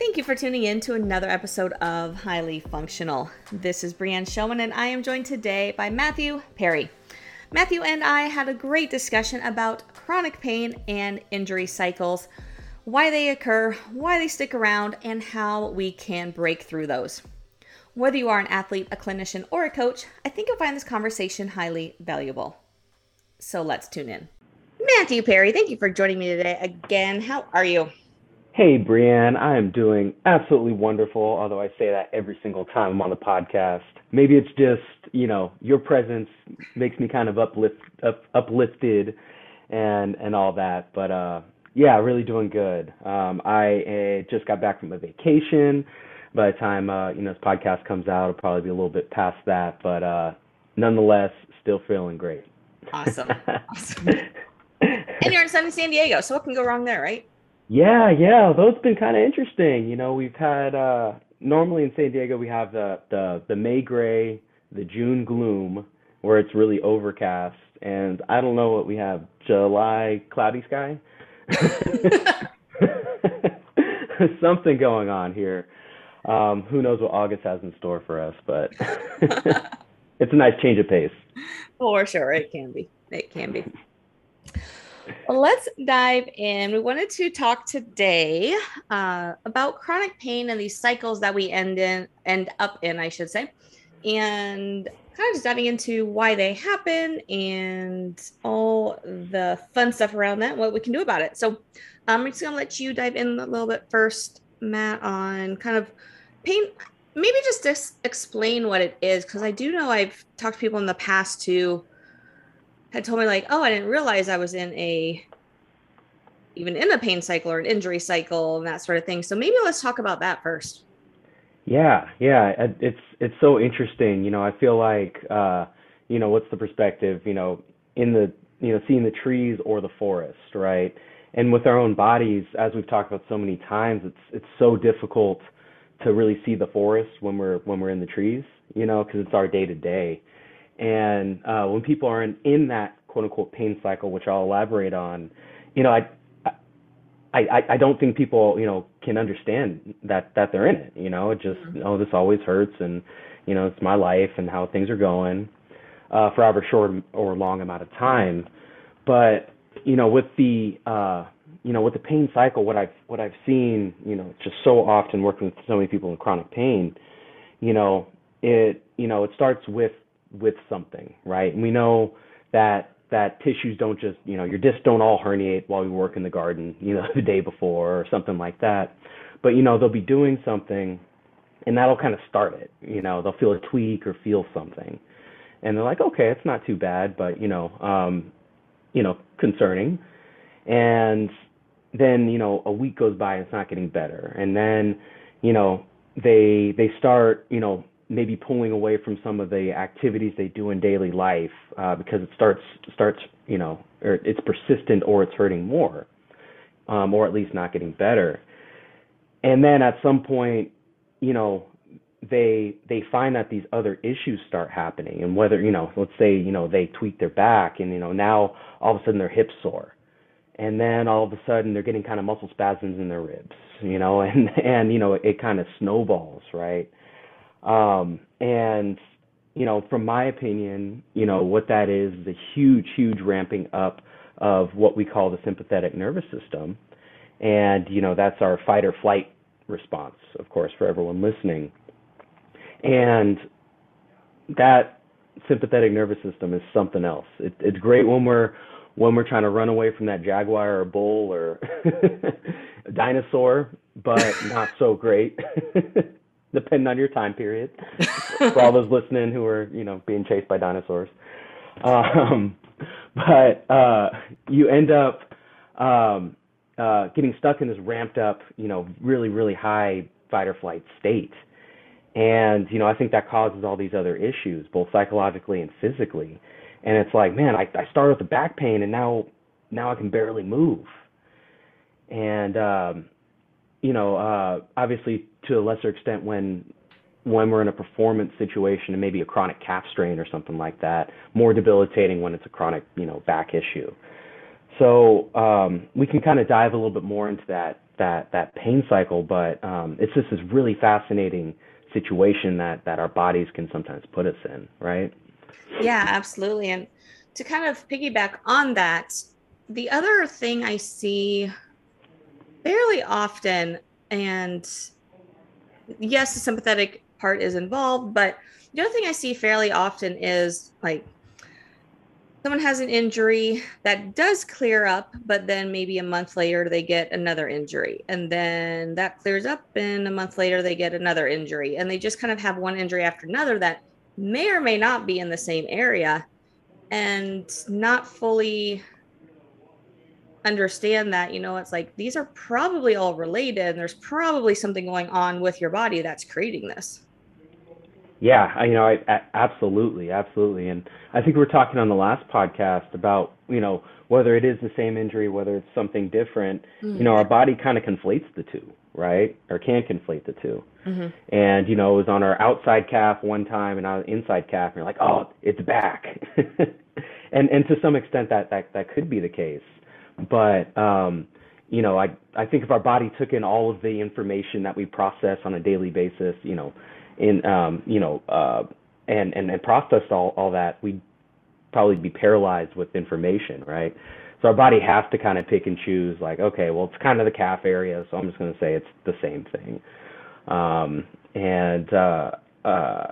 Thank you for tuning in to another episode of Highly Functional. This is Brianne Showman, and I am joined today by Matthew Perry. Matthew and I had a great discussion about chronic pain and injury cycles, why they occur, why they stick around, and how we can break through those. Whether you are an athlete, a clinician, or a coach, I think you'll find this conversation highly valuable. So let's tune in. Matthew Perry, thank you for joining me today again. How are you? Hey, Brianne, I am doing absolutely wonderful, although I say that every single time I'm on the podcast. Maybe it's just, you know, your presence makes me kind of uplift, up, uplifted and, and all that. But, uh, yeah, really doing good. Um, I uh, just got back from a vacation. By the time, uh, you know, this podcast comes out, it'll probably be a little bit past that. But, uh, nonetheless, still feeling great. Awesome. awesome. and you're in sunny San Diego, so what can go wrong there, right? Yeah, yeah, those been kind of interesting. You know, we've had uh normally in San Diego we have the the the May gray, the June gloom where it's really overcast and I don't know what we have, July cloudy sky. Something going on here. Um, who knows what August has in store for us, but it's a nice change of pace. For sure, it can be. It can be. Well, let's dive in. We wanted to talk today uh, about chronic pain and these cycles that we end in, end up in, I should say, and kind of just diving into why they happen and all the fun stuff around that, what we can do about it. So, I'm just gonna let you dive in a little bit first, Matt, on kind of pain. Maybe just explain what it is, because I do know I've talked to people in the past too had told me like, oh, I didn't realize I was in a even in a pain cycle or an injury cycle and that sort of thing. So maybe let's talk about that first. Yeah, yeah, it's it's so interesting. You know, I feel like uh, you know, what's the perspective? You know, in the you know, seeing the trees or the forest, right? And with our own bodies, as we've talked about so many times, it's it's so difficult to really see the forest when we're when we're in the trees, you know, because it's our day to day. And uh, when people are in, in that quote unquote pain cycle, which I'll elaborate on, you know, I, I, I don't think people, you know, can understand that, that they're in it, you know, it just, mm-hmm. oh, this always hurts and, you know, it's my life and how things are going, uh, for however short or long amount of time. But, you know, with the, uh, you know, with the pain cycle, what I've, what I've seen, you know, just so often working with so many people in chronic pain, you know, it, you know, it starts with with something, right? And we know that that tissues don't just, you know, your discs don't all herniate while you work in the garden, you know, the day before or something like that. But you know, they'll be doing something and that'll kind of start it. You know, they'll feel a tweak or feel something. And they're like, okay, it's not too bad, but you know, um, you know, concerning. And then, you know, a week goes by and it's not getting better. And then, you know, they they start, you know, maybe pulling away from some of the activities they do in daily life uh, because it starts starts you know or it's persistent or it's hurting more um, or at least not getting better. And then at some point you know they they find that these other issues start happening and whether you know let's say you know they tweak their back and you know now all of a sudden their hips sore. And then all of a sudden they're getting kind of muscle spasms in their ribs you know and and you know it, it kind of snowballs right um, and you know, from my opinion, you know what that is is a huge, huge ramping up of what we call the sympathetic nervous system, and you know that's our fight or flight response, of course, for everyone listening. And that sympathetic nervous system is something else. It, it's great when we're when we're trying to run away from that jaguar or bull or dinosaur, but not so great depending on your time period. for all those listening who are, you know, being chased by dinosaurs. Um, but uh, you end up um, uh, getting stuck in this ramped up, you know, really, really high fight or flight state. And, you know, I think that causes all these other issues, both psychologically and physically. And it's like, man, I, I started with the back pain and now now I can barely move. And um, you know, uh, obviously to a lesser extent when when we're in a performance situation and maybe a chronic calf strain or something like that, more debilitating when it's a chronic, you know, back issue. So um, we can kind of dive a little bit more into that that that pain cycle, but um, it's just this really fascinating situation that that our bodies can sometimes put us in, right? Yeah, absolutely. And to kind of piggyback on that, the other thing I see fairly often, and yes, the sympathetic part is involved, but the other thing I see fairly often is like someone has an injury that does clear up, but then maybe a month later they get another injury. And then that clears up, and a month later they get another injury. And they just kind of have one injury after another that may or may not be in the same area and not fully understand that you know it's like these are probably all related and there's probably something going on with your body that's creating this yeah, I, you know, I, I, absolutely, absolutely, and I think we were talking on the last podcast about you know whether it is the same injury, whether it's something different. Mm-hmm. You know, our body kind of conflates the two, right? Or can conflate the 2 mm-hmm. And you know, it was on our outside calf one time and our inside calf, and you're like, oh, it's back. and and to some extent, that that that could be the case, but um, you know, I I think if our body took in all of the information that we process on a daily basis, you know in um, you know uh, and and and processed all all that, we'd probably be paralyzed with information, right? So our body has to kind of pick and choose, like, okay, well, it's kind of the calf area, so I'm just going to say it's the same thing. Um, and uh, uh,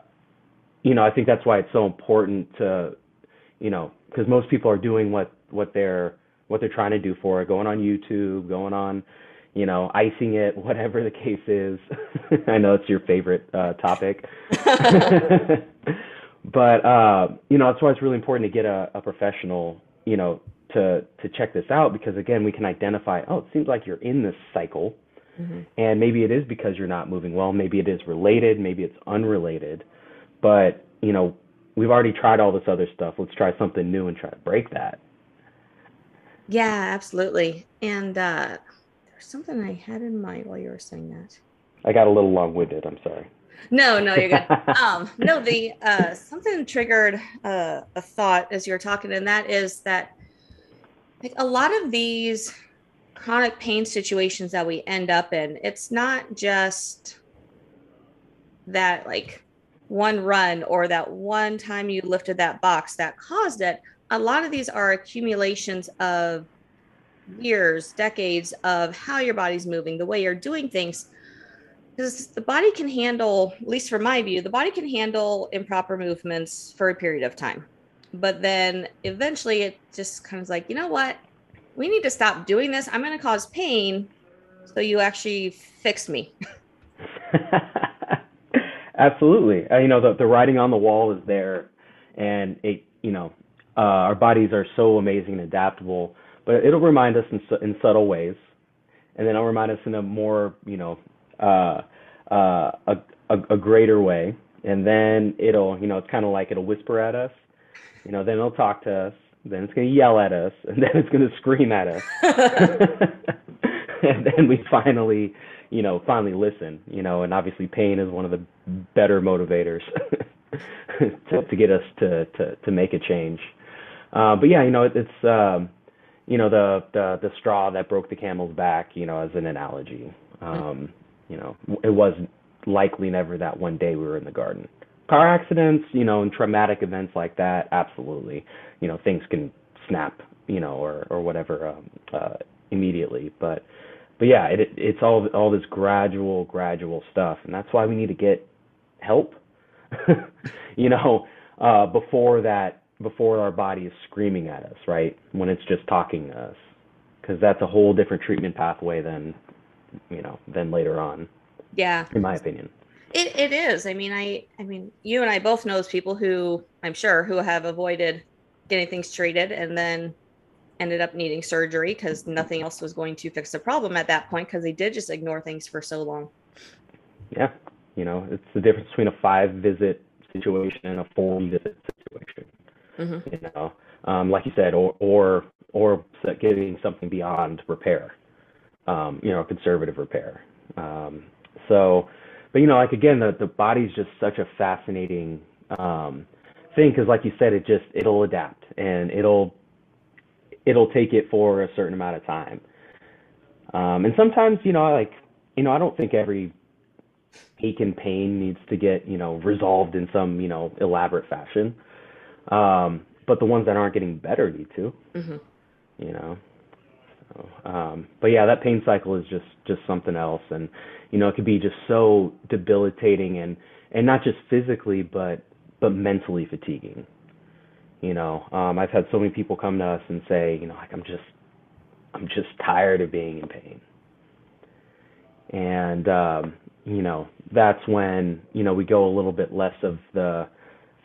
you know, I think that's why it's so important to, you know, because most people are doing what what they're what they're trying to do for it, going on YouTube, going on you know, icing it, whatever the case is. I know it's your favorite uh, topic. but uh, you know, that's why it's really important to get a, a professional, you know, to to check this out because again, we can identify, oh, it seems like you're in this cycle. Mm-hmm. And maybe it is because you're not moving well, maybe it is related, maybe it's unrelated. But, you know, we've already tried all this other stuff. Let's try something new and try to break that. Yeah, absolutely. And uh there's something I had in mind while you were saying that. I got a little long-winded. I'm sorry. No, no, you're good. um, no, the uh, something triggered uh, a thought as you were talking, and that is that like a lot of these chronic pain situations that we end up in, it's not just that like one run or that one time you lifted that box that caused it. A lot of these are accumulations of years, decades of how your body's moving, the way you're doing things. Because the body can handle, at least from my view, the body can handle improper movements for a period of time. But then eventually it just kind of like, you know what? We need to stop doing this. I'm going to cause pain. So you actually fix me. Absolutely. Uh, you know, the, the writing on the wall is there. And it, you know, uh, our bodies are so amazing and adaptable but it'll remind us in, in subtle ways, and then it'll remind us in a more, you know, uh, uh, a, a, a greater way, and then it'll, you know, it's kind of like it'll whisper at us, you know, then it'll talk to us, then it's going to yell at us, and then it's going to scream at us, and then we finally, you know, finally listen, you know, and obviously pain is one of the better motivators to, to get us to, to, to make a change. Uh, but yeah, you know, it, it's, um, you know the the the straw that broke the camel's back you know as an analogy. Um you know it was likely never that one day we were in the garden. Car accidents you know and traumatic events like that absolutely. You know things can snap you know or or whatever um uh immediately. But but yeah it, it it's all all this gradual gradual stuff. And that's why we need to get help you know uh before that before our body is screaming at us, right? When it's just talking to us, because that's a whole different treatment pathway than, you know, than later on. Yeah. In my opinion. It it is. I mean, I I mean, you and I both know people who I'm sure who have avoided getting things treated and then ended up needing surgery because nothing else was going to fix the problem at that point because they did just ignore things for so long. Yeah. You know, it's the difference between a five visit situation and a four visit situation mm-hmm. you know, um, like you said, or or or getting something beyond repair, um, you know, conservative repair. Um, so, but you know, like again, the the body's just such a fascinating um, thing because, like you said, it just it'll adapt and it'll it'll take it for a certain amount of time. Um, and sometimes, you know, like, you know, I don't think every ache and pain needs to get, you know, resolved in some, you know, elaborate fashion. Um, but the ones that aren't getting better need to, hmm you know. So, um, but yeah, that pain cycle is just just something else, and you know, it could be just so debilitating and and not just physically, but but mentally fatiguing. You know, um, I've had so many people come to us and say, you know, like I'm just I'm just tired of being in pain. And um, you know, that's when, you know, we go a little bit less of the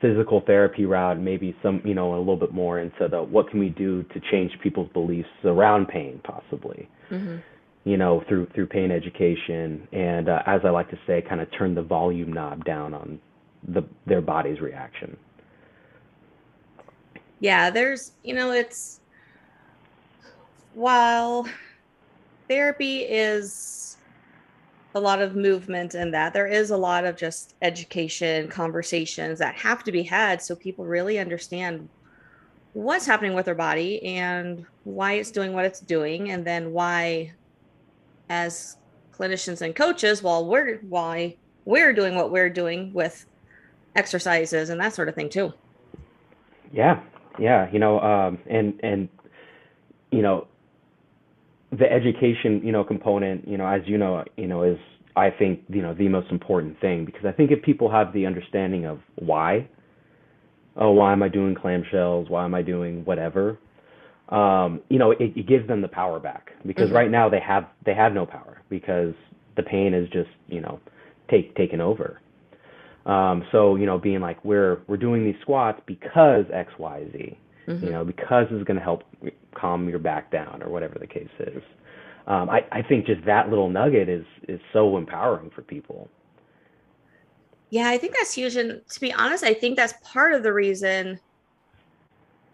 physical therapy route, maybe some, you know, a little bit more into the what can we do to change people's beliefs around pain possibly. hmm You know, through through pain education and uh, as I like to say, kind of turn the volume knob down on the their body's reaction. Yeah, there's, you know, it's while therapy is a lot of movement in that, there is a lot of just education, conversations that have to be had so people really understand what's happening with their body and why it's doing what it's doing, and then why, as clinicians and coaches, while we're why we're doing what we're doing with exercises and that sort of thing too. Yeah, yeah, you know, um, and and you know, the education, you know, component, you know, as you know, you know, is I think, you know, the most important thing because I think if people have the understanding of why, oh, why am I doing clamshells? Why am I doing whatever? Um, you know, it, it gives them the power back because hmm right now they have they have no power because the pain is just, you know, take taken over. Um, so, you know, being like we're we're doing these squats because X, Y, Z you hmm know, because it's going to help calm your back down or whatever the case is. Um, I, I think just that little nugget is is so empowering for people. Yeah, I think that's huge. And to be honest, I think that's part of the reason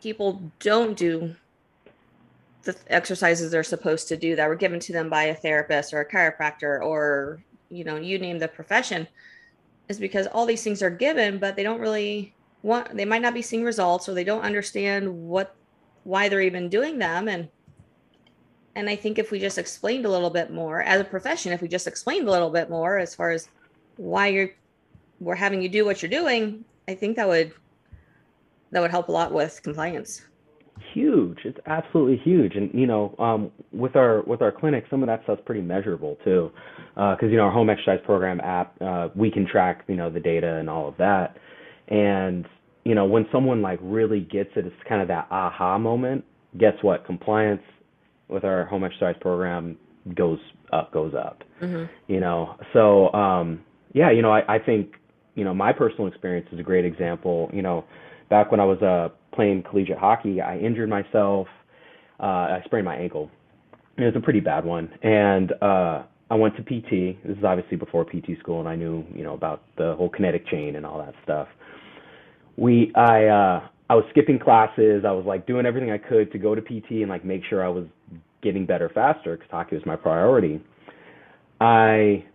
people don't do the exercises they're supposed to do that were given to them by a therapist or a chiropractor or, you know, you name the profession, is because all these things are given, but they don't really want, they might not be seeing results or they don't understand what, why they're even doing them. And, and I think if we just explained a little bit more as a profession, if we just explained a little bit more as far as why you're we're having you do what you're doing, I think that would that would help a lot with compliance. Huge. It's absolutely huge. And you know, um, with our with our clinic, some of that stuff's pretty measurable too, because you know our home exercise program app, uh, we can track you know the data and all of that. And you know, when someone like really gets it, it's kind of that aha moment. Guess what? Compliance with our home exercise program goes up, goes up. hmm you know so um yeah you know i i think you know my personal experience is a great example you know back when i was uh playing collegiate hockey i injured myself uh i sprained my ankle it was a pretty bad one and uh i went to pt this is obviously before pt school and i knew you know about the whole kinetic chain and all that stuff we i uh i was skipping classes i was like doing everything i could to go to pt and like make sure i was getting better faster because hockey was my priority I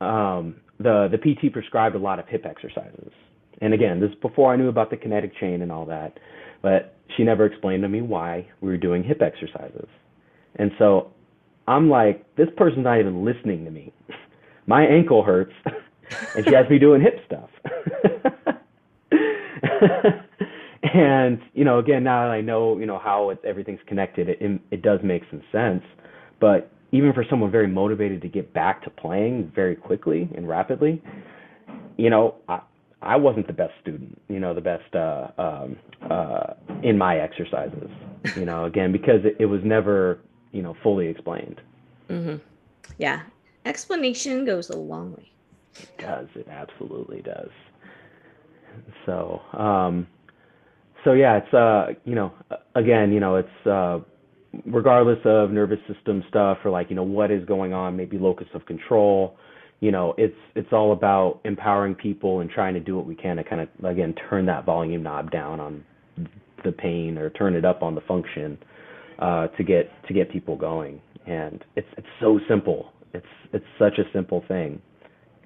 um the the PT prescribed a lot of hip exercises. And again, this is before I knew about the kinetic chain and all that, but she never explained to me why we were doing hip exercises. And so I'm like, this person's not even listening to me. My ankle hurts and she has me doing hip stuff. and you know, again, now that I know, you know, how it, everything's connected, it it does make some sense. But even for someone very motivated to get back to playing very quickly and rapidly, you know, I I wasn't the best student, you know, the best uh, um, uh, in my exercises, you know, again because it, it was never, you know, fully explained. hmm Yeah, explanation goes a long way. It does, it absolutely does. So, um, so yeah, it's uh, you know, again, you know, it's uh, regardless of nervous system stuff or like you know what is going on maybe locus of control you know it's it's all about empowering people and trying to do what we can to kind of again turn that volume knob down on the pain or turn it up on the function uh to get to get people going. And it's it's so simple. It's it's such a simple thing.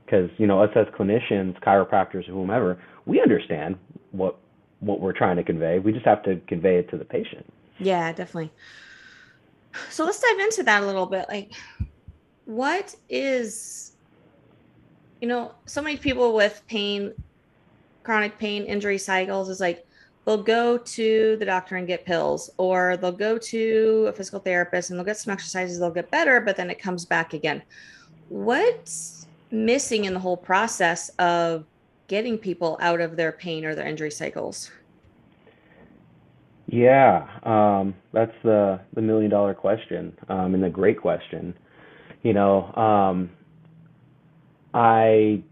Because you know us as clinicians chiropractors whomever we understand what what we're trying to convey we just have to convey it to the patient Yeah, definitely. So let's dive into that a little bit. Like, what is, you know, so many people with pain, chronic pain, injury cycles is like, they'll go to the doctor and get pills, or they'll go to a physical therapist and they'll get some exercises, they'll get better, but then it comes back again. What's missing in the whole process of getting people out of their pain or their injury cycles? Yeah, um, that's the the million dollar question, um, and the great question. You know, um, I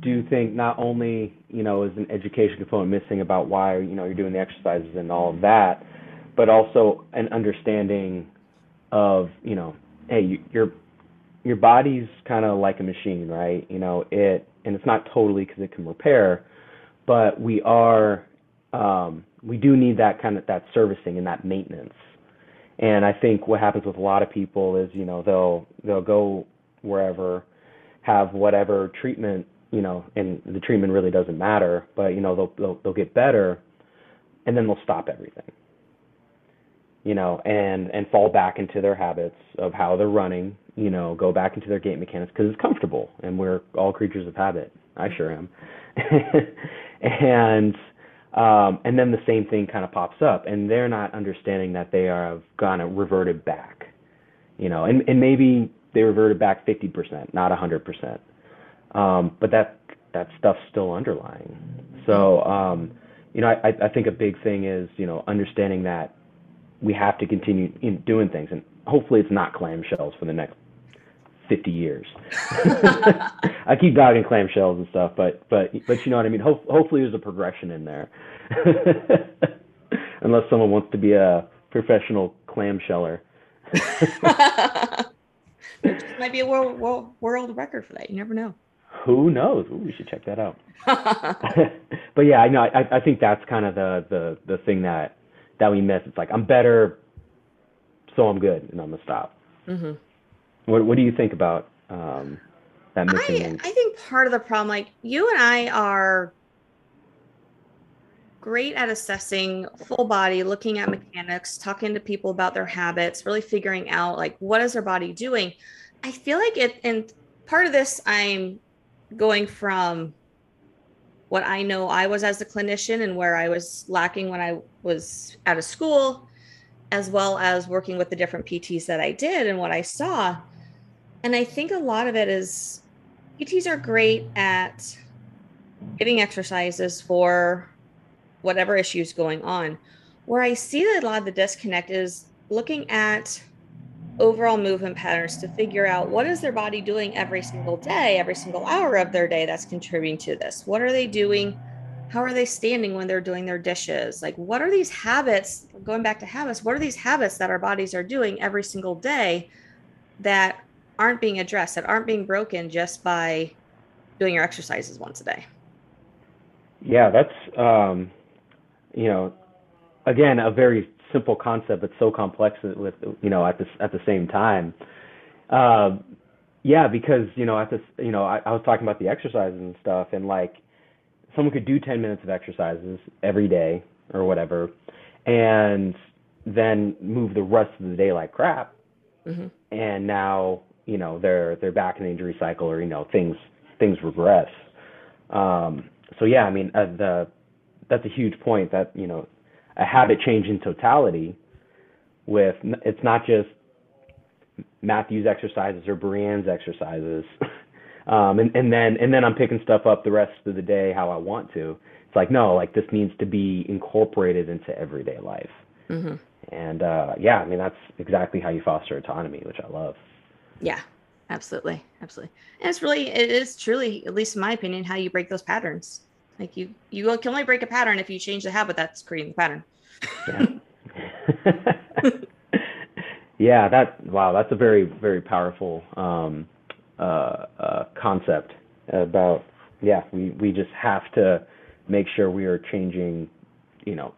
do think not only you know is an education component missing about why you know you're doing the exercises and all of that, but also an understanding of you know, hey, you, your your body's kind of like a machine, right? You know, it and it's not totally because it can repair, but we are um, we do need that kind of that servicing and that maintenance. And I think what happens with a lot of people is, you know, they'll they'll go wherever, have whatever treatment, you know, and the treatment really doesn't matter, but you know, they'll they'll, they'll get better, and then they'll stop everything. You know, and and fall back into their habits of how they're running. You know, go back into their gait mechanics because it's comfortable, and we're all creatures of habit. I sure am. and um, and then the same thing kind of pops up, and they're not understanding that they are kind of reverted back, you know, and, and maybe they reverted back 50%, not 100%. Um, but that that stuff's still underlying. So, um, you know, I, I think a big thing is, you know, understanding that we have to continue in doing things, and hopefully it's not clamshells for the next 50 years. I keep dogging clamshells and stuff, but but but you know what I mean. Ho- hopefully, there's a progression in there, unless someone wants to be a professional clamsheller. there might be a world, world world record for that. You never know. Who knows? Ooh, we should check that out. but yeah, I know. I, I think that's kind of the the the thing that that we miss. It's like I'm better, so I'm good, and I'm gonna stop. Mm-hmm. What What do you think about um, that missing I, link? I think part of the problem, like you and I are great at assessing full body, looking at mechanics, talking to people about their habits, really figuring out like what is their body doing. I feel like it, and part of this, I'm going from what I know I was as a clinician and where I was lacking when I was out of school, as well as working with the different PTs that I did and what I saw. And I think a lot of it is PTs are great at giving exercises for whatever issues going on. Where I see that a lot of the disconnect is looking at overall movement patterns to figure out what is their body doing every single day, every single hour of their day that's contributing to this. What are they doing? How are they standing when they're doing their dishes? Like, what are these habits? Going back to habits, what are these habits that our bodies are doing every single day that aren't being addressed, that aren't being broken just by doing your exercises once a day. Yeah, that's um, you know, again, a very simple concept, but so complex with you know at this at the same time. Uh, yeah, because you know at this you know I, I was talking about the exercises and stuff, and like someone could do 10 minutes of exercises every day or whatever, and then move the rest of the day like crap. Mm-hmm. And now you know they're they're back in the injury cycle or you know things things regress. Um, so yeah, I mean uh, the that's a huge point that you know a habit change in totality with it's not just Matthew's exercises or Brianne's exercises. um, and, and then and then I'm picking stuff up the rest of the day how I want to. It's like no, like this needs to be incorporated into everyday life. Mm-hmm. And uh, yeah, I mean that's exactly how you foster autonomy, which I love. Yeah, absolutely. Absolutely. And it's really, it is truly, at least in my opinion, how you break those patterns. Like you, you can only break a pattern if you change the habit that's creating the pattern. Yeah. yeah, that, wow, that's a very, very powerful um, uh, uh, concept about, yeah, we, we just have to make sure we are changing, you know,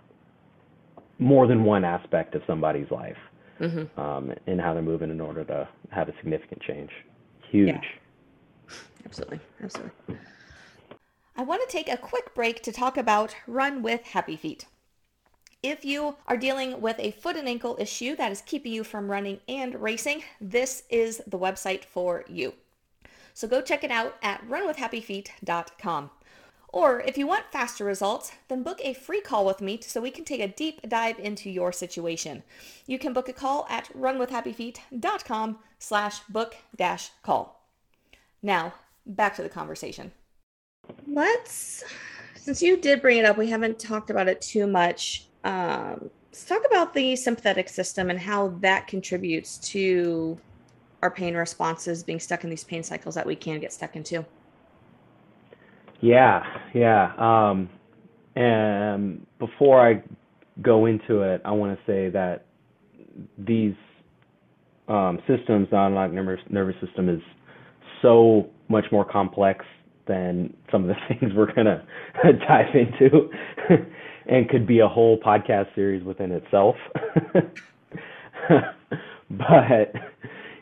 more than one aspect of somebody's life mm-hmm. um, in how they're moving in order to have a significant change. Huge. Yeah. Absolutely. Absolutely. I want to take a quick break to talk about Run with Happy Feet. If you are dealing with a foot and ankle issue that is keeping you from running and racing, this is the website for you. So go check it out at runwithhappyfeet.com. Or if you want faster results, then book a free call with me so we can take a deep dive into your situation. You can book a call at runwithhappyfeet.com slash book dash call. Now, back to the conversation. Let's, since you did bring it up, we haven't talked about it too much um, let's talk about the sympathetic system and how that contributes to our pain responses being stuck in these pain cycles that we can get stuck into. Yeah, yeah. Um, and before I go into it, I want to say that these um, systems, the autonomic nervous, nervous system, is so much more complex than some of the things we're going to dive into and could be a whole podcast series within itself. but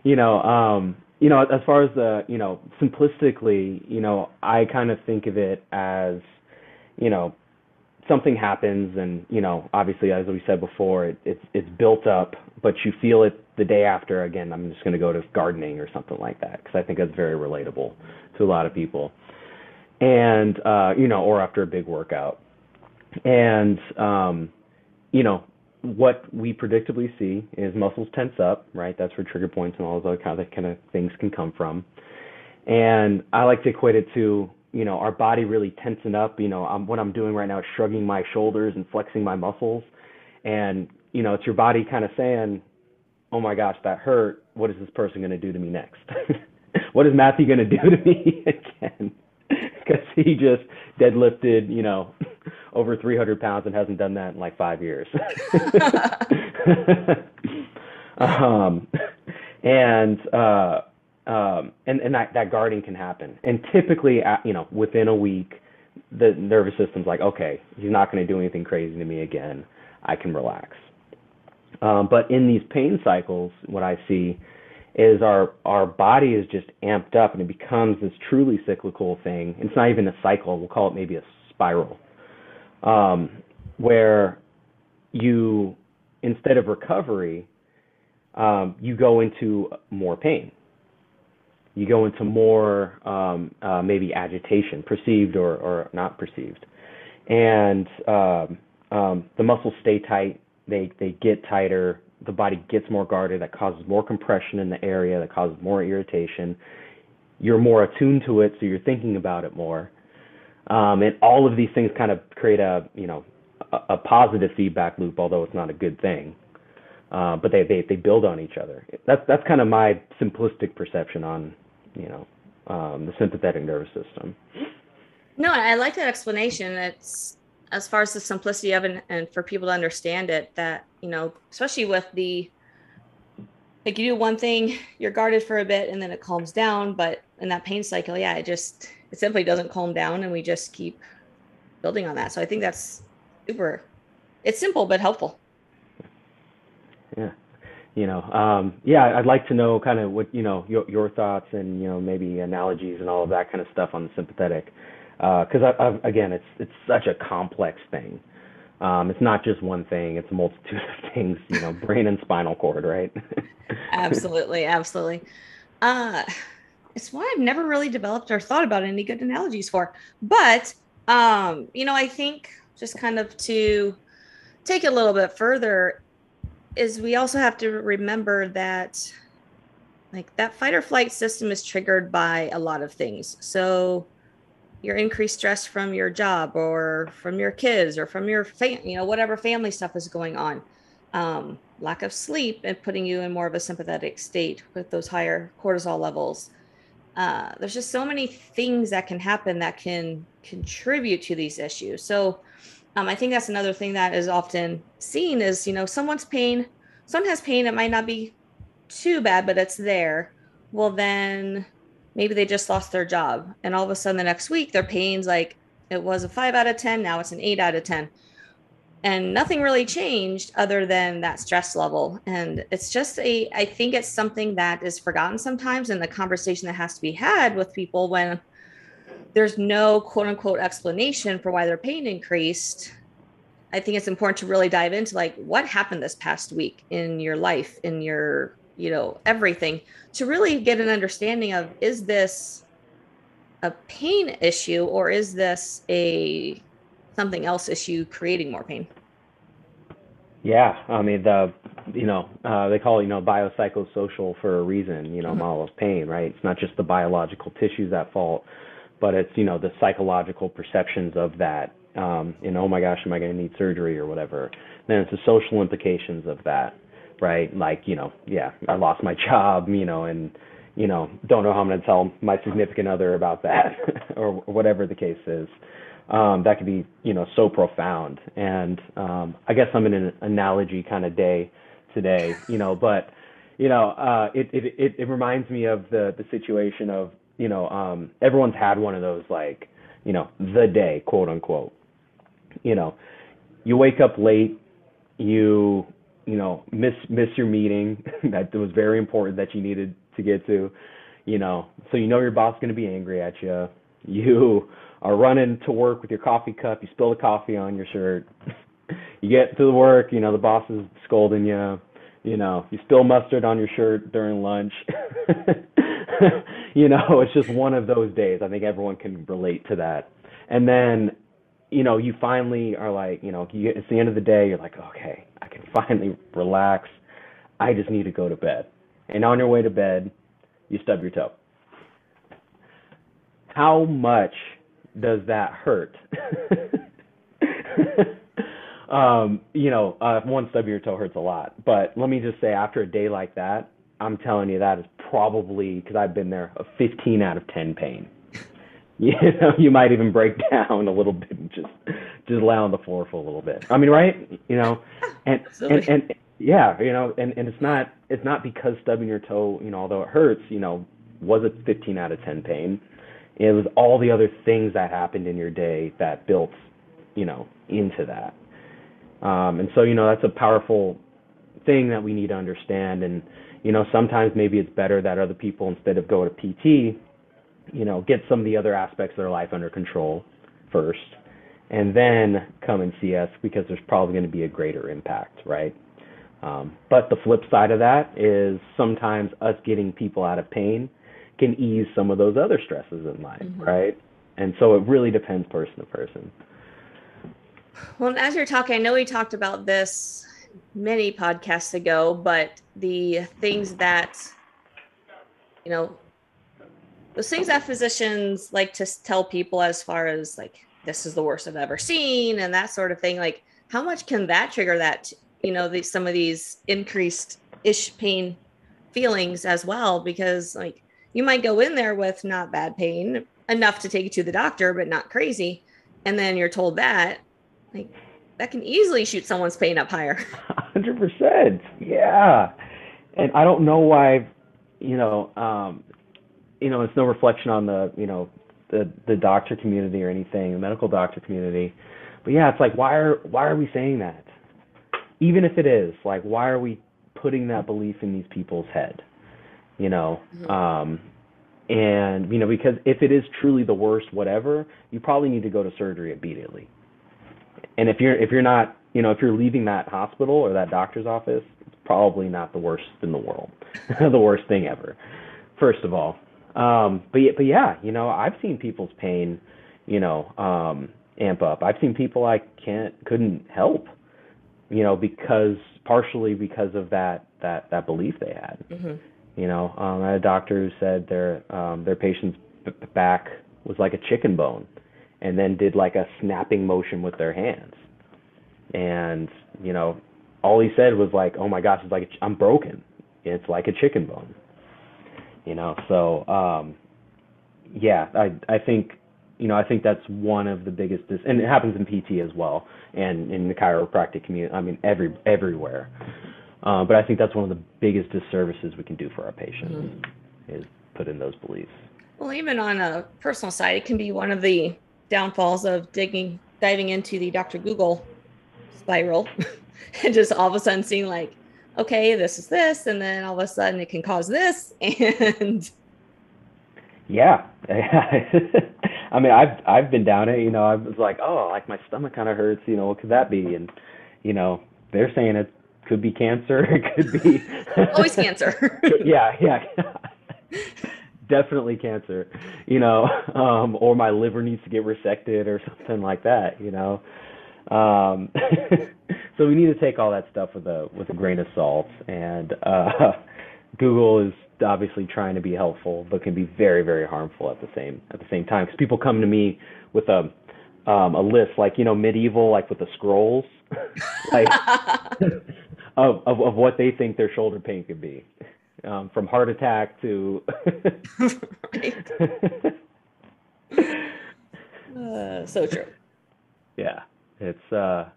you know, um, you know, as far as the, you know, simplistically, you know, I kind of think of it as, you know, something happens and, you know, obviously as we said before, it, it's it's built up, but you feel it the day after again. I'm just going to go to gardening or something like that because I think that's very relatable to a lot of people. And uh, you know, or after a big workout and um, you know what we predictably see is muscles tense up, right? That's where trigger points and all those other kind of, kind of things can come from. And I like to equate it to you know our body really tensing up. You know, I'm, what I'm doing right now is shrugging my shoulders and flexing my muscles, and you know it's your body kind of saying, "Oh my gosh, that hurt. What is this person going to do to me next? what is Matthew going to do to me again?" Because he just deadlifted, you know, over 300 pounds and hasn't done that in like five years. um, and uh, um, and and that that guarding can happen. And typically, at, you know, within a week, the nervous system's like, okay, he's not going to do anything crazy to me again. I can relax. Um, but in these pain cycles, what I see is our our body is just amped up and it becomes this truly cyclical thing. It's not even a cycle. We'll call it maybe a spiral um, where you instead of recovery, um, you go into more pain. You go into more um, uh, maybe agitation, perceived or, or not perceived, and um, um, the muscles stay tight. They they get tighter. The body gets more guarded. That causes more compression in the area. That causes more irritation. You're more attuned to it, so you're thinking about it more um, and all of these things kind of create a you know a, a positive feedback loop, although it's not a good thing. Uh, but they, they they build on each other. That's that's kind of my simplistic perception on you know um, the sympathetic nervous system. No, I like that explanation. It's as far as the simplicity of it and for people to understand it that you know especially with the like you do one thing you're guarded for a bit and then it calms down but in that pain cycle yeah it just it simply doesn't calm down and we just keep building on that. So I think that's super. It's simple but helpful. Yeah. You know, um, yeah, I'd like to know kind of what, you know, your, your thoughts and, you know, maybe analogies and all of that kind of stuff on the sympathetic. Because uh, I, I, again, it's it's such a complex thing. Um, it's not just one thing; it's a multitude of things. You know, brain and spinal cord, right? absolutely, absolutely. Uh, it's one I've never really developed or thought about any good analogies for. But um, you know, I think just kind of to take it a little bit further is we also have to remember that like that fight or flight system is triggered by a lot of things. So your increased stress from your job or from your kids or from your fam- you know whatever family stuff is going on um, lack of sleep and putting you in more of a sympathetic state with those higher cortisol levels uh, there's just so many things that can happen that can contribute to these issues. So um, I think that's another thing that is often seen is, you know, someone's pain, someone has pain, it might not be too bad, but it's there. Well, then maybe they just lost their job. And all of a sudden the next week, their pain's like, it was a five out of 10, now it's an eight out of 10 and nothing really changed other than that stress level. And it's just a i think it's something that is forgotten sometimes in the conversation that has to be had with people when there's no quote unquote explanation for why their pain increased. I think it's important to really dive into like what happened this past week in your life, in your, you know, everything to really get an understanding of is this a pain issue or is this a something else issue creating more pain? Yeah, I mean the you know uh, they call it you know biopsychosocial for a reason. You know mm-hmm. model of pain, right? It's not just the biological tissues at fault, but it's you know the psychological perceptions of that. Um, and oh my gosh, am I going to need surgery or whatever? Then it's the social implications of that, right? Like you know, yeah, I lost my job, you know, and you know don't know how I'm going to tell my significant other about that or whatever the case is um, that could be you know so profound. And um, I guess I'm in an analogy kind of day today, you know, but you know, uh, it, it it it reminds me of the the situation of you know um, everyone's had one of those like you know the day quote unquote. You know, you wake up late, you you know miss miss your meeting that was very important that you needed to get to you know so you know your boss is going to be angry at you you are running to work with your coffee cup, you spill the coffee on your shirt. you get to the work, you know, the boss is scolding you. You know, you spill mustard on your shirt during lunch. you know, it's just one of those days. I think everyone can relate to that. And then, you know, you finally are like, you know, you, it's the end of the day. You're like, okay, I can finally relax. I just need to go to bed. And on your way to bed, you stub your toe. How much does that hurt? um, you know, uh, one stub of your toe hurts a lot. But let me just say, after a day like that, I'm telling you that is probably because I've been there a 15 out of 10 pain. You know, you might even break down a little bit and just just lay on the floor for a little bit. I mean, right? You know, and and, and yeah, you know, and and it's not it's not because stubbing your toe, you know, although it hurts, you know, was a 15 out of 10 pain it was all the other things that happened in your day that built, you know, into that. Um, and so, you know, that's a powerful thing that we need to understand. And, you know, sometimes maybe it's better that other people, instead of go to PT, you know, get some of the other aspects of their life under control first, and then come and see us because there's probably going to be a greater impact, right? Um, but the flip side of that is sometimes us getting people out of pain can ease some of those other stresses in life, mm-hmm. right? And so it really depends person to person. Well, as you're talking, I know we talked about this many podcasts ago, but the things that, you know, those things that physicians like to tell people as far as like, this is the worst I've ever seen and that sort of thing, like, how much can that trigger that, you know, the, some of these increased ish pain feelings as well? Because, like, you might go in there with not bad pain enough to take you to the doctor, but not crazy. And then you're told that, like, that can easily shoot someone's pain up higher. 100%. Yeah. And I don't know why, you know, um, you know, it's no reflection on the, you know, the the doctor community or anything, the medical doctor community. But yeah, it's like why are why are we saying that? Even if it is, like why are we putting that belief in these people's head? you know mm-hmm. um and you know because if it is truly the worst whatever you probably need to go to surgery immediately and if you're if you're not you know if you're leaving that hospital or that doctor's office it's probably not the worst in the world the worst thing ever first of all um but yeah, but yeah you know i've seen people's pain you know um amp up i've seen people i can't couldn't help you know because partially because of that that that belief they had mm-hmm. You know, um, I had a doctor who said their um, their patient's back was like a chicken bone, and then did like a snapping motion with their hands, and you know, all he said was like, "Oh my gosh, it's like I'm broken. It's like a chicken bone." You know, so um, yeah, I I think you know I think that's one of the biggest, dis- and it happens in PT as well, and in the chiropractic community. I mean, every everywhere. Uh, but I think that's one of the biggest disservices we can do for our patients mm-hmm. is put in those beliefs. Well, even on a personal side, it can be one of the downfalls of digging, diving into the Dr. Google spiral and just all of a sudden seeing like, okay, this is this, and then all of a sudden it can cause this, and yeah, I mean, I've I've been down it. You know, I was like, oh, like my stomach kind of hurts. You know, what could that be? And you know, they're saying it could be cancer. It could be always cancer. yeah, yeah. Definitely cancer, you know, um, or my liver needs to get resected or something like that, you know. Um, so we need to take all that stuff with a with a grain of salt. And uh, Google is obviously trying to be helpful, but can be very very harmful at the same at the same time. Because people come to me with a um, a list like you know medieval like with the scrolls, like of, of of what they think their shoulder pain could be um, from heart attack to uh, so true yeah it's uh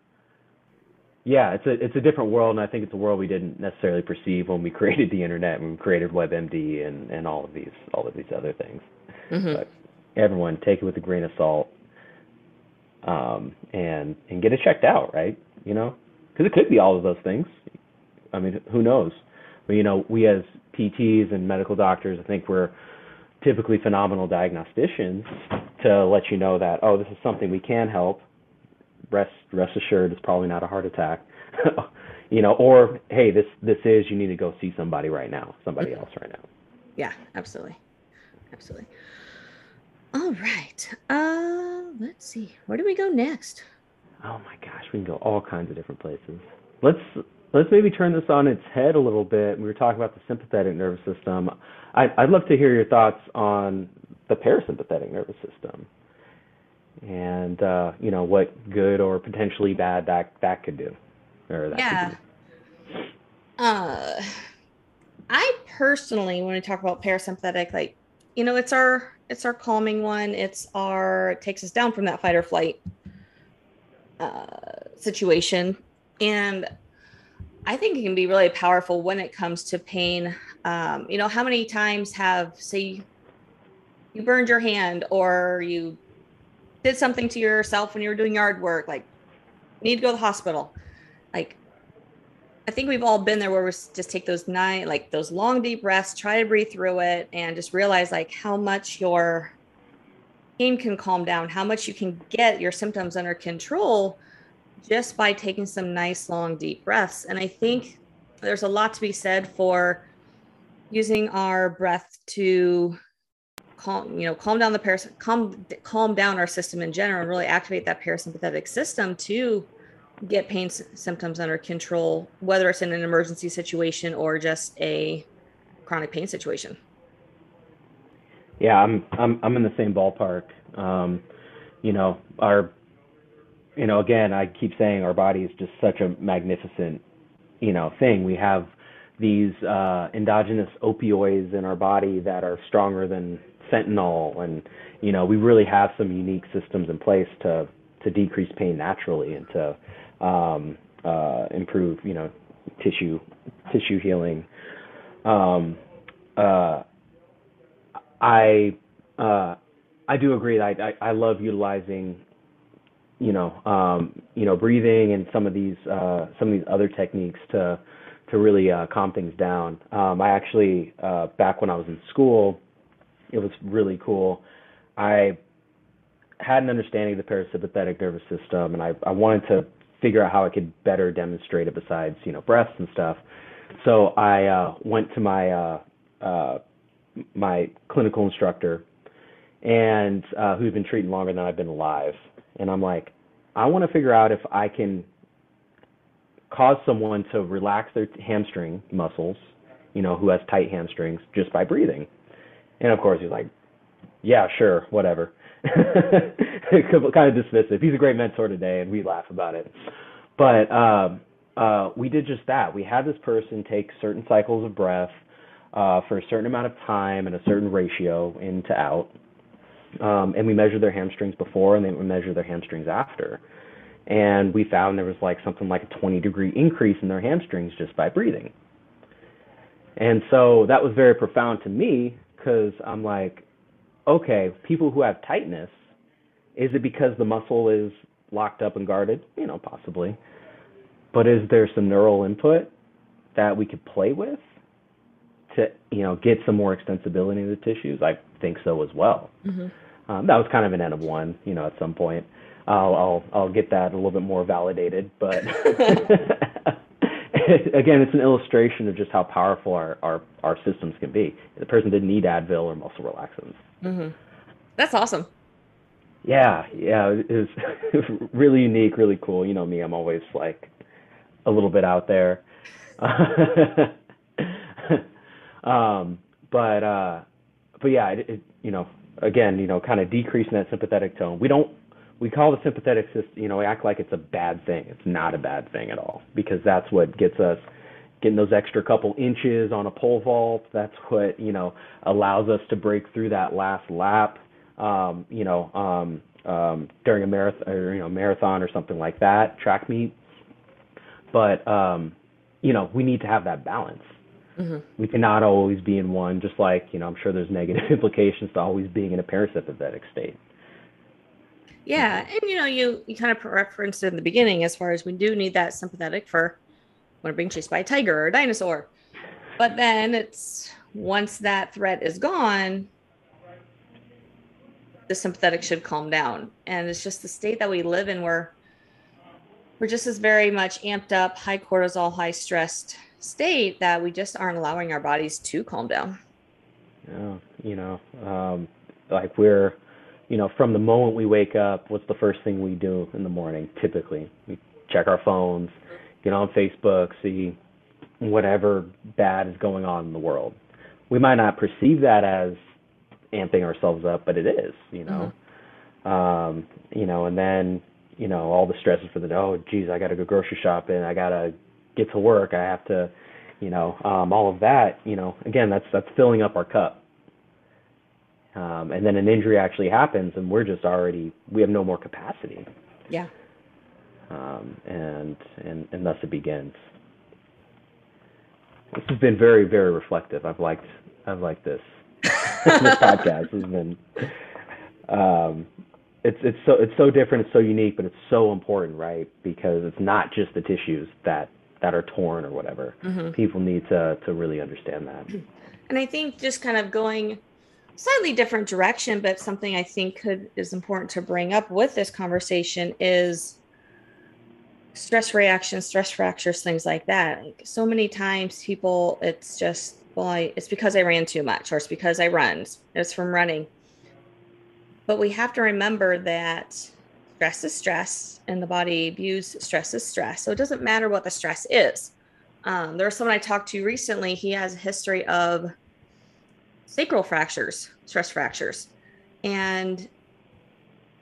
yeah it's a it's a different world and i think it's a world we didn't necessarily perceive when we created the internet when we created webmd and and all of these all of these other things mm-hmm. but everyone take it with a grain of salt um and and get it checked out right you know because it could be all of those things i mean who knows but you know we as PTs and medical doctors, I think we're typically phenomenal diagnosticians to let you know that oh this is something we can help. Rest rest assured, it's probably not a heart attack. you know, or hey, this this is you need to go see somebody right now, somebody else right now. Yeah, absolutely, absolutely. All right, uh, let's see, where do we go next? Oh my gosh, we can go all kinds of different places. Let's let's maybe turn this on its head a little bit. We were talking about the sympathetic nervous system. I, I'd love to hear your thoughts on the parasympathetic nervous system, and uh, you know what good or potentially bad that that could do, or that yeah. Uh, I personally, when we talk about parasympathetic, like you know, it's our it's our calming one. It's our it takes us down from that fight or flight uh, situation, and I think it can be really powerful when it comes to pain. Um, you know, how many times have, say, you burned your hand or you did something to yourself when you were doing yard work, like need to go to the hospital. Like, I think we've all been there where we just take those nine, like those long deep breaths, try to breathe through it, and just realize like how much your pain can calm down, how much you can get your symptoms under control just by taking some nice long deep breaths and i think there's a lot to be said for using our breath to calm you know calm down the paras calm calm down our system in general and really activate that parasympathetic system to get pain s- symptoms under control whether it's in an emergency situation or just a chronic pain situation yeah i'm i'm, I'm in the same ballpark um, you know our you know, again, I keep saying our body is just such a magnificent, you know, thing. We have these uh, endogenous opioids in our body that are stronger than fentanyl, and you know, we really have some unique systems in place to to decrease pain naturally and to um, uh, improve, you know, tissue tissue healing. Um, uh, I uh, I do agree. That I, I I love utilizing you know, um, you know, breathing and some of these uh, some of these other techniques to to really uh, calm things down. Um, I actually uh, back when I was in school, it was really cool. I had an understanding of the parasympathetic nervous system, and I, I wanted to figure out how I could better demonstrate it besides you know breaths and stuff. So I uh, went to my uh, uh, my clinical instructor, and uh, who's been treating longer than I've been alive and I'm like, I want to figure out if I can cause someone to relax their hamstring muscles, you know, who has tight hamstrings just by breathing. And of course, he's like, yeah, sure, whatever. kind of dismissive. He's a great mentor today, and we laugh about it. But um, uh, we did just that. We had this person take certain cycles of breath uh, for a certain amount of time and a certain ratio in to out. Um, and we measured their hamstrings before and then we measured their hamstrings after. And we found there was like something like a 20 degree increase in their hamstrings just by breathing. And so that was very profound to me because I'm like, okay, people who have tightness, is it because the muscle is locked up and guarded? You know, possibly. But is there some neural input that we could play with to, you know, get some more extensibility in the tissues? I think so as well. Mm-hmm. Um, that was kind of an N of one, you know, at some point. I'll I'll I'll get that a little bit more validated, but again, it's an illustration of just how powerful our, our, our systems can be. The person didn't need Advil or muscle relaxants. Mm-hmm. That's awesome. Yeah, yeah, it was, it was really unique, really cool. You know me, I'm always like a little bit out there. um, but uh, but yeah, it, it, you know, again, you know, kind of decreasing that sympathetic tone. We don't we call the sympathetic system, you know, we act like it's a bad thing. It's not a bad thing at all because that's what gets us getting those extra couple inches on a pole vault. That's what, you know, allows us to break through that last lap, um, you know, um, um, during a marathon or, you know, marathon or something like that, track meet. But, um, you know, we need to have that balance. Mm-hmm. We cannot always be in one, just like, you know, I'm sure there's negative implications to always being in a parasympathetic state. Yeah, and you know, you you kind of referenced it in the beginning as far as we do need that sympathetic for when we're being chased by a tiger or a dinosaur. But then it's once that threat is gone, the sympathetic should calm down. And it's just the state that we live in where we're just as very much amped up, high cortisol, high stressed state that we just aren't allowing our bodies to calm down. Yeah, you know, um, like we're you know, from the moment we wake up, what's the first thing we do in the morning? Typically, we check our phones, get on Facebook, see whatever bad is going on in the world. We might not perceive that as amping ourselves up, but it is, you know. Mm-hmm. Um, you know, and then, you know, all the stresses for the day, oh geez, I gotta go grocery shopping, I gotta get to work, I have to you know, um, all of that, you know, again that's that's filling up our cup um, and then an injury actually happens, and we're just already we have no more capacity. Yeah. Um, and and and thus it begins. This has been very very reflective. I've liked I've liked this this podcast has been. Um, it's it's so it's so different. It's so unique, but it's so important, right? Because it's not just the tissues that that are torn or whatever. Mm-hmm. People need to to really understand that. And I think just kind of going slightly different direction, but something I think could is important to bring up with this conversation is stress reactions, stress fractures, things like that. Like so many times people it's just well, I, it's because I ran too much or it's because I run. It's from running. But we have to remember that stress is stress and the body views stress as stress. So it doesn't matter what the stress is. Um, there was someone I talked to recently. He has a history of sacral fractures, stress fractures, and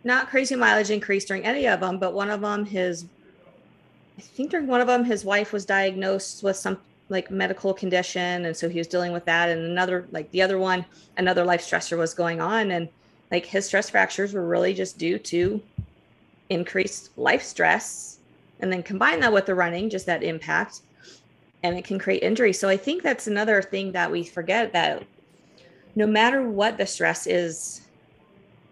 not crazy mileage increase during any of them, but one of them, his, I think during one of them, his wife was diagnosed with some like medical condition. And so he was dealing with that. And another, like the other one, another life stressor was going on. And like his stress fractures were really just due to increased life stress. And then combine that with the running, just that impact, and it can create injury. So I think that's another thing that we forget that no matter what the stress is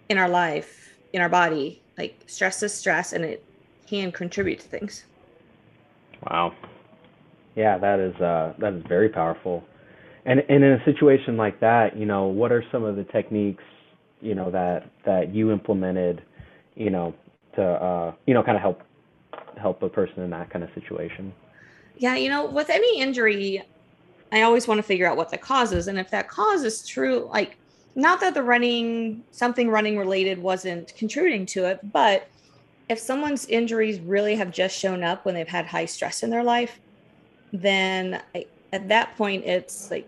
in our life, in our body, like stress is stress and it can contribute to things. Wow. Yeah, that is uh that is very powerful. And and in a situation like that, you know, what are some of the techniques, you know, that that you implemented, you know, to uh you know, kind of help help a person in that kind of situation? Yeah, you know, with any injury, I always want to figure out what the cause is. And if that cause is true, like not that the running, something running related wasn't contributing to it, but if someone's injuries really have just shown up when they've had high stress in their life, then I, at that point, it's like,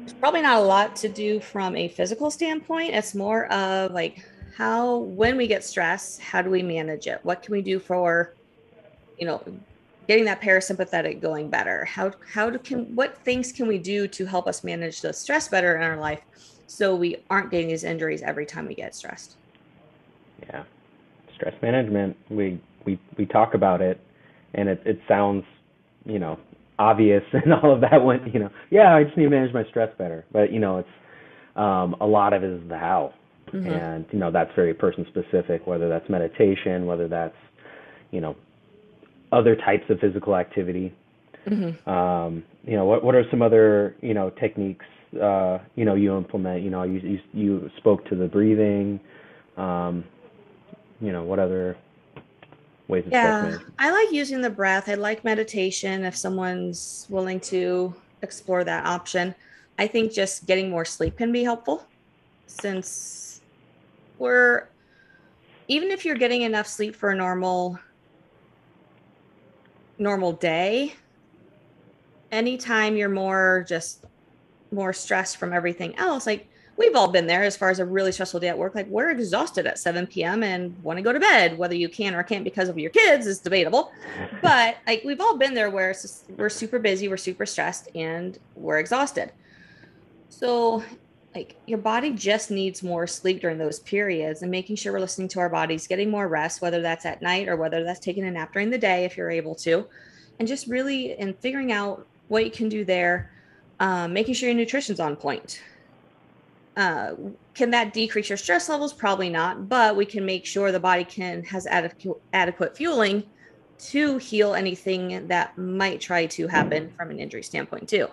there's probably not a lot to do from a physical standpoint. It's more of like how, when we get stressed, how do we manage it? What can we do for, you know, getting that parasympathetic going better? How how do, can what things can we do to help us manage the stress better in our life so we aren't getting these injuries every time we get stressed? Yeah. Stress management we we we talk about it and it it sounds you know obvious and all of that when you know yeah i just need to manage my stress better. But you know it's um a lot of it is the how. Mm-hmm. and you know that's very person specific whether that's meditation whether that's you know other types of physical activity. Mm-hmm. Um, you know, what what are some other you know techniques uh, you know you implement? You know, you you, you spoke to the breathing. Um, you know, what other ways of Yeah, I like using the breath. I like meditation if someone's willing to explore that option. I think just getting more sleep can be helpful since we're even if you're getting enough sleep for a normal normal day, anytime you're more just more stressed from everything else, like we've all been there as far as a really stressful day at work. Like we're exhausted at 7 p.m. and want to go to bed. Whether you can or can't because of your kids is debatable. But like we've all been there where just, we're super busy, we're super stressed, and we're exhausted. So like your body just needs more sleep during those periods and making sure we're listening to our bodies, getting more rest, whether that's at night or whether that's taking a nap during the day if you're able to, and just really and figuring out what you can do there, um, making sure your nutrition's on point uh, can that decrease your stress levels? Probably not, but we can make sure the body can has adequate adequate fueling to heal anything that might try to happen from an injury standpoint too.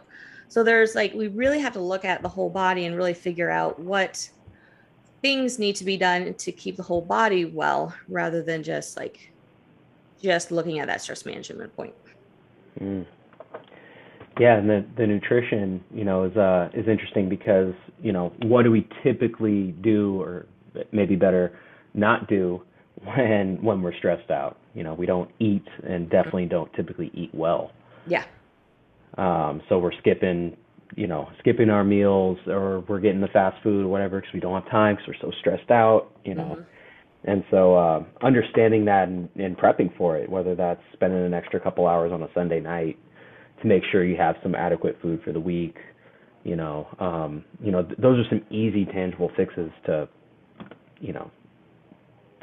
So there's like we really have to look at the whole body and really figure out what things need to be done to keep the whole body well rather than just like just looking at that stress management point. Mm. Yeah, and the the nutrition, you know, is uh is interesting because, you know, what do we typically do or maybe better not do when when we're stressed out? You know, we don't eat and definitely don't typically eat well. Yeah. Um so we're skipping, you know, skipping our meals or we're getting the fast food or whatever because we don't have time because we're so stressed out, you know. Mm-hmm. And so uh, understanding that and, and prepping for it, whether that's spending an extra couple hours on a Sunday night to make sure you have some adequate food for the week. You know, um, you know, th- those are some easy, tangible fixes to, you know,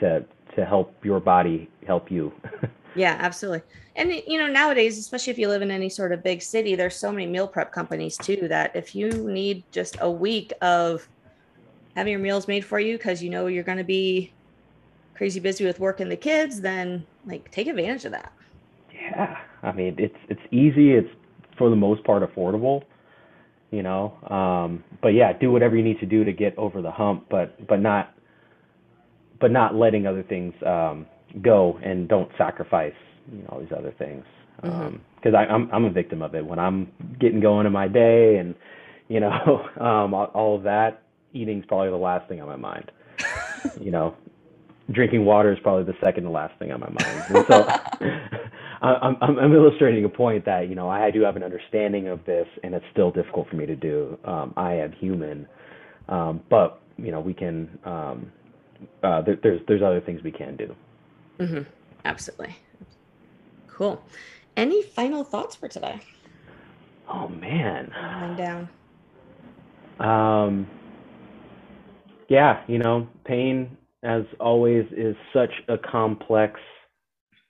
to to help your body help you. yeah, absolutely. And you know, nowadays, especially if you live in any sort of big city, there's so many meal prep companies too that if you need just a week of having your meals made for you because you know you're going to be crazy busy with work and the kids, then like take advantage of that. Yeah, I mean it's it's easy. It's for the most part affordable, you know. Um, but yeah, do whatever you need to do to get over the hump, but but not but not letting other things um, go and don't sacrifice you know all these other things because mm-hmm. um, I'm I'm a victim of it when I'm getting going in my day and you know um, all, all of that eating's probably the last thing on my mind. you know, drinking water is probably the second to last thing on my mind. And so I'm, I'm, I'm illustrating a point that, you know, I do have an understanding of this and it's still difficult for me to do. Um, I am human. Um, but, you know, we can, um, uh, there, there's, there's other things we can do. Mm-hmm. Absolutely. Cool. Any final thoughts for today? Oh man. Lying down. Um, yeah, you know, pain as always, is such a complex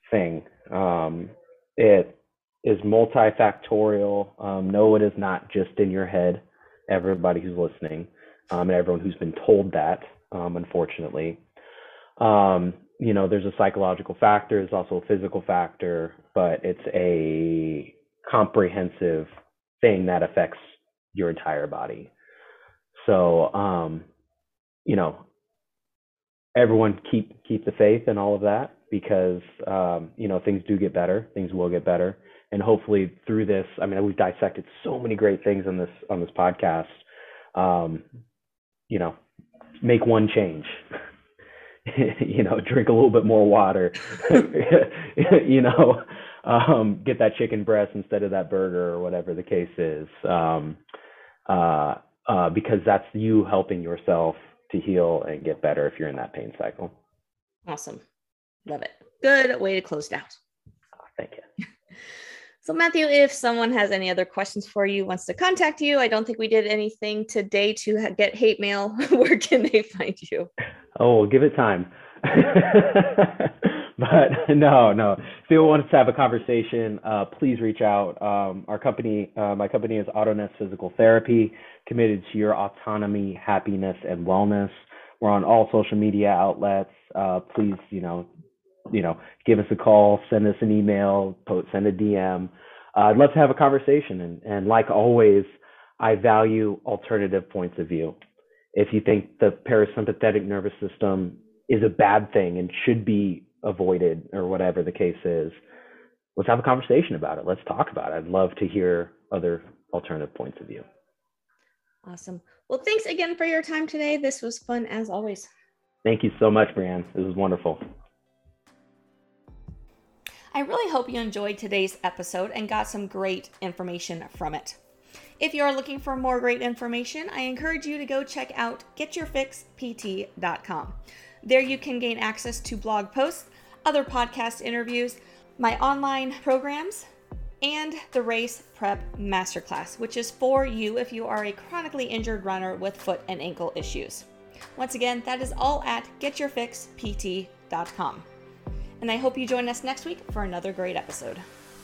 thing. Um, it is multifactorial. Um, no, it is not just in your head. Everybody who's listening, um, and everyone who's been told that, um, unfortunately. Um, you know, there's a psychological factor, there's also a physical factor, but it's a comprehensive thing that affects your entire body. So, um, you know, everyone keep keep the faith and all of that because um, you know things do get better, things will get better, and hopefully through this, I mean, we've dissected so many great things on this on this podcast. Um, you know, make one change. you know, drink a little bit more water. you know, um, get that chicken breast instead of that burger or whatever the case is. Um, uh, uh, because that's you helping yourself to heal and get better if you're in that pain cycle. Awesome. Love it. Good way to close it out. Oh, thank you. So, Matthew, if someone has any other questions for you, wants to contact you, I don't think we did anything today to get hate mail. Where can they find you? Oh, give it time. but no, no. If you want to have a conversation, uh, please reach out. Um, our company, uh, my company is Autoness Physical Therapy committed to your autonomy, happiness, and wellness. We're on all social media outlets. Uh, please, you know, you know, give us a call, send us an email, post, send a DM. Uh, I'd love to have a conversation. And, and like always, I value alternative points of view. If you think the parasympathetic nervous system is a bad thing and should be avoided or whatever the case is, let's have a conversation about it. Let's talk about it. I'd love to hear other alternative points of view. Awesome. Well, thanks again for your time today. This was fun as always. Thank you so much, Brianne. This was wonderful. I really hope you enjoyed today's episode and got some great information from it. If you are looking for more great information, I encourage you to go check out getyourfixpt.com. There you can gain access to blog posts, other podcast interviews, my online programs, and the Race Prep Masterclass, which is for you if you are a chronically injured runner with foot and ankle issues. Once again, that is all at getyourfixpt.com. And I hope you join us next week for another great episode.